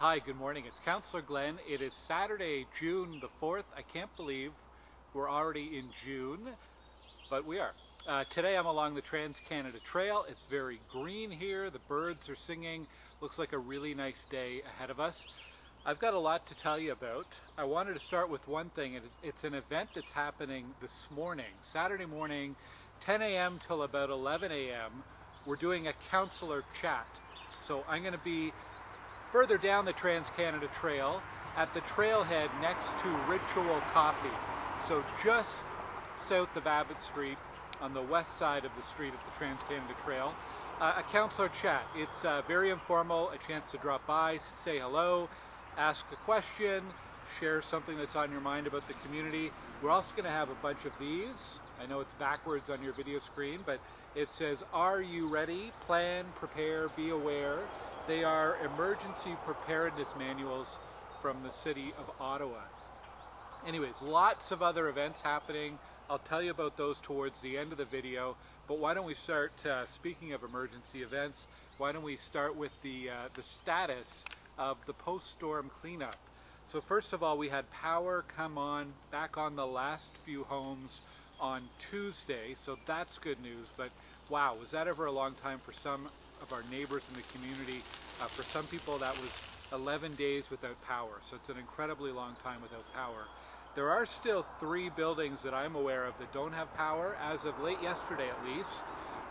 Hi, good morning. It's Councillor Glen. It is Saturday, June the 4th. I can't believe we're already in June, but we are. Uh, today I'm along the Trans-Canada Trail. It's very green here. The birds are singing. Looks like a really nice day ahead of us. I've got a lot to tell you about. I wanted to start with one thing. It's an event that's happening this morning, Saturday morning, 10 a.m. till about 11 a.m. We're doing a councillor chat. So I'm going to be further down the Trans-Canada Trail at the trailhead next to Ritual Coffee. So just south of Abbott Street on the west side of the street of the Trans-Canada Trail. Uh, a councillor chat. It's uh, very informal, a chance to drop by, say hello, ask a question, share something that's on your mind about the community. We're also going to have a bunch of these. I know it's backwards on your video screen, but it says, are you ready? Plan, prepare, be aware. They are emergency preparedness manuals from the city of Ottawa. Anyways, lots of other events happening. I'll tell you about those towards the end of the video, but why don't we start, uh, speaking of emergency events, why don't we start with the, uh, the status of the post-storm cleanup. So first of all, we had power come on, back on the last few homes on Tuesday, so that's good news, but wow, was that ever a long time for some of our neighbors in the community. Uh, for some people that was 11 days without power, so it's an incredibly long time without power. There are still three buildings that I'm aware of that don't have power, as of late yesterday at least.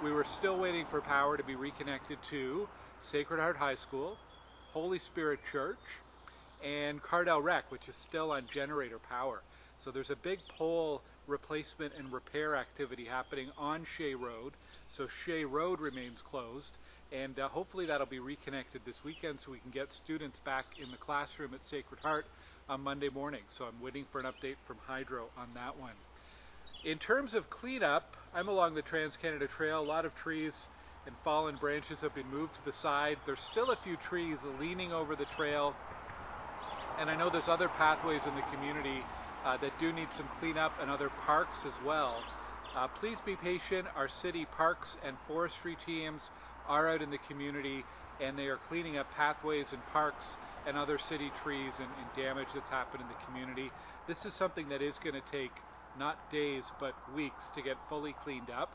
We were still waiting for power to be reconnected to Sacred Heart High School, Holy Spirit Church, and Cardel Rec, which is still on generator power. So there's a big pole replacement and repair activity happening on Shea Road. So Shea Road remains closed and uh, hopefully that'll be reconnected this weekend so we can get students back in the classroom at Sacred Heart on Monday morning. So I'm waiting for an update from Hydro on that one. In terms of cleanup, I'm along the Trans-Canada Trail. A lot of trees and fallen branches have been moved to the side. There's still a few trees leaning over the trail. And I know there's other pathways in the community uh, that do need some cleanup and other parks as well. Uh, please be patient. Our city parks and forestry teams are out in the community and they are cleaning up pathways and parks and other city trees and, and damage that's happened in the community. This is something that is going to take not days but weeks to get fully cleaned up.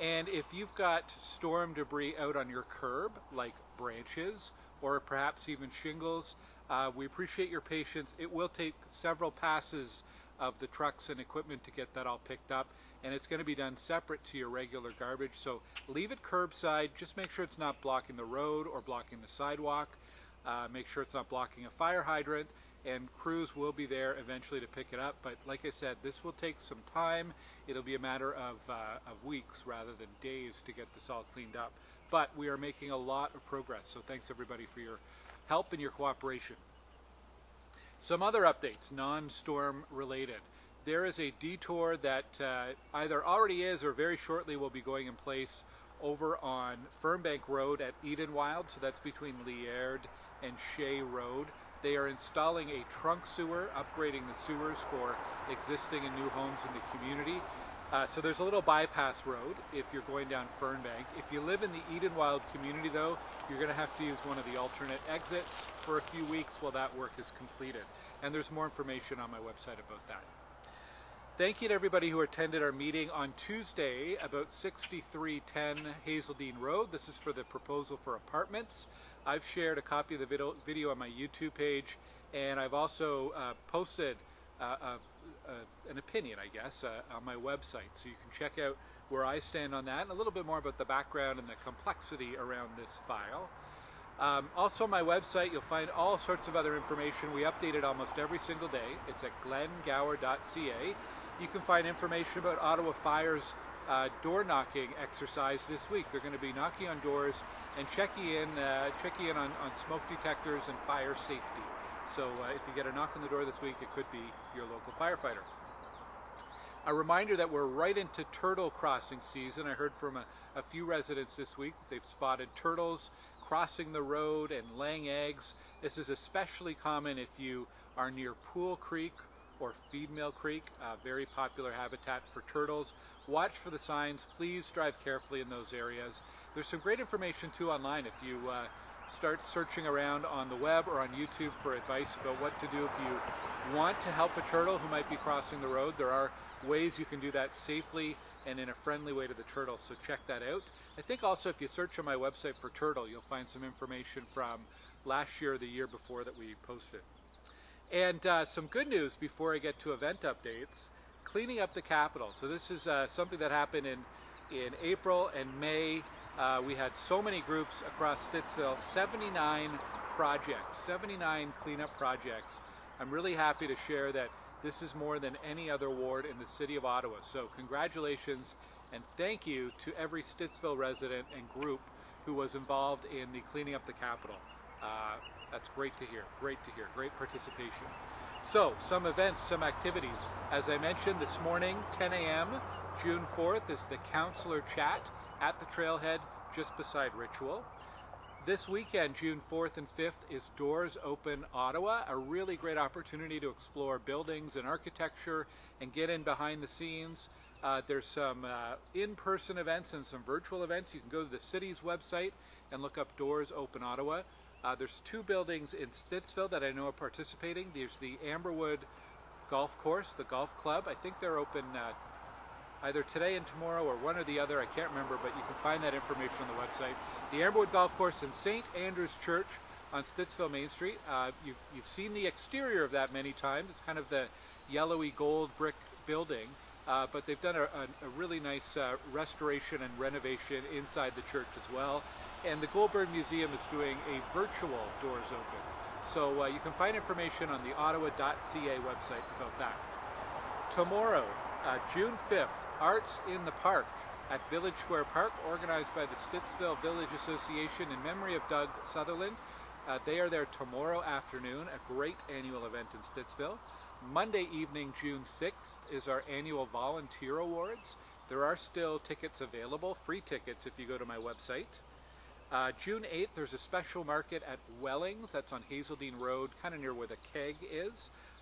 And if you've got storm debris out on your curb, like branches or perhaps even shingles, uh, we appreciate your patience. It will take several passes of the trucks and equipment to get that all picked up and it's going to be done separate to your regular garbage. So leave it curbside. Just make sure it's not blocking the road or blocking the sidewalk. Uh, make sure it's not blocking a fire hydrant and crews will be there eventually to pick it up. But like I said, this will take some time. It'll be a matter of, uh, of weeks rather than days to get this all cleaned up. But we are making a lot of progress. So thanks everybody for your help and your cooperation. Some other updates, non-storm related there is a detour that uh, either already is or very shortly will be going in place over on Fernbank Road at Edenwylde, so that's between Liard and Shea Road. They are installing a trunk sewer, upgrading the sewers for existing and new homes in the community. Uh, so there's a little bypass road if you're going down Fernbank. If you live in the Edenwylde community though, you're going to have to use one of the alternate exits for a few weeks while that work is completed. And there's more information on my website about that. Thank you to everybody who attended our meeting on Tuesday about 6310 Hazeldean Road. This is for the proposal for apartments. I've shared a copy of the video, video on my YouTube page and I've also uh, posted uh, uh, uh an opinion, I guess, uh, on my website. So you can check out where I stand on that and a little bit more about the background and the complexity around this file. Um, also on my website, you'll find all sorts of other information. We update it almost every single day. It's at glengower.ca. You can find information about Ottawa Fire's uh, door knocking exercise this week. They're going to be knocking on doors and checking in, uh, checking in on, on, smoke detectors and fire safety. So uh, if you get a knock on the door this week, it could be your local firefighter. A reminder that we're right into turtle crossing season. I heard from a, a few residents this week that they've spotted turtles crossing the road and laying eggs. This is especially common if you are near Poole Creek or Feedmill Creek, a very popular habitat for turtles. Watch for the signs. Please drive carefully in those areas. There's some great information too online if you uh, start searching around on the web or on YouTube for advice about what to do if you want to help a turtle who might be crossing the road. There are ways you can do that safely and in a friendly way to the turtle, so check that out. I think also if you search on my website for turtle, you'll find some information from last year or the year before that we posted. And uh, some good news before I get to event updates, cleaning up the Capital. So this is uh, something that happened in, in April and May. Uh, we had so many groups across Stittsville, 79 projects, 79 cleanup projects. I'm really happy to share that this is more than any other ward in the city of Ottawa. So congratulations and thank you to every Stittsville resident and group who was involved in the cleaning up the Capital. Uh, that's great to hear, great to hear, great participation. So, some events, some activities. As I mentioned this morning, 10 a.m., June 4th, is the Councillor Chat at the trailhead just beside Ritual. This weekend, June 4th and 5th, is Doors Open Ottawa, a really great opportunity to explore buildings and architecture and get in behind the scenes. Uh, there's some uh, in-person events and some virtual events. You can go to the city's website and look up Doors Open Ottawa. Uh, there's two buildings in Stittsville that I know are participating. There's the Amberwood Golf Course, the golf club. I think they're open uh, either today and tomorrow or one or the other. I can't remember, but you can find that information on the website. The Amberwood Golf Course in St. Andrew's Church on Stittsville Main Street. Uh, you've, you've seen the exterior of that many times. It's kind of the yellowy gold brick building. Uh, but they've done a, a, a really nice uh, restoration and renovation inside the church as well. And the Goulbourn Museum is doing a virtual Doors Open. So uh, you can find information on the ottawa.ca website about that. Tomorrow, uh, June 5th, Arts in the Park at Village Square Park, organized by the Stittsville Village Association in memory of Doug Sutherland. Uh, they are there tomorrow afternoon, a great annual event in Stittsville. Monday evening, June 6th, is our annual Volunteer Awards. There are still tickets available, free tickets if you go to my website. Uh, June 8th, there's a special market at Wellings, that's on Hazeldean Road, kind of near where the keg is,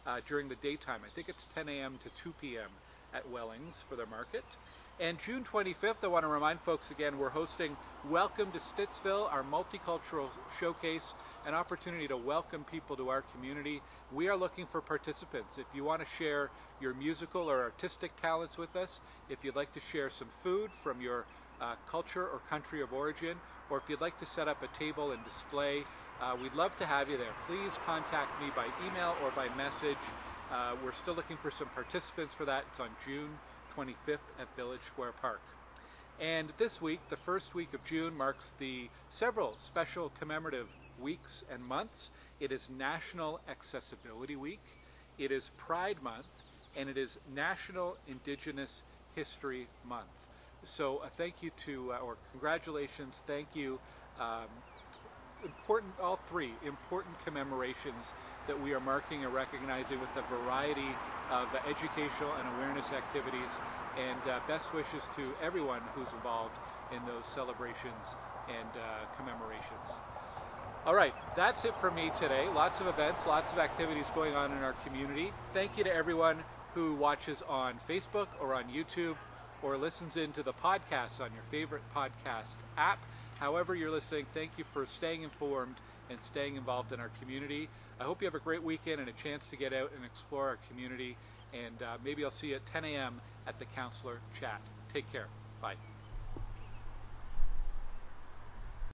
uh, during the daytime. I think it's 10 a.m. to 2 p.m. at Wellings for their market. And June 25th, I want to remind folks again, we're hosting Welcome to Stittsville, our multicultural showcase, an opportunity to welcome people to our community. We are looking for participants. If you want to share your musical or artistic talents with us, if you'd like to share some food from your uh, culture or country of origin, or if you'd like to set up a table and display, uh, we'd love to have you there. Please contact me by email or by message. Uh, we're still looking for some participants for that. It's on June 25th at Village Square Park. And this week, the first week of June, marks the several special commemorative weeks and months. It is National Accessibility Week, it is Pride Month, and it is National Indigenous History Month. So a uh, thank you to, uh, or congratulations, thank you. Um, important, all three important commemorations that we are marking and recognizing with a variety of educational and awareness activities. And uh, best wishes to everyone who's involved in those celebrations and uh, commemorations. All right, that's it for me today. Lots of events, lots of activities going on in our community. Thank you to everyone who watches on Facebook or on YouTube or listens into the podcast on your favorite podcast app. However, you're listening, thank you for staying informed and staying involved in our community. I hope you have a great weekend and a chance to get out and explore our community. And uh, maybe I'll see you at 10 a.m. at the Councillor Chat. Take care. Bye.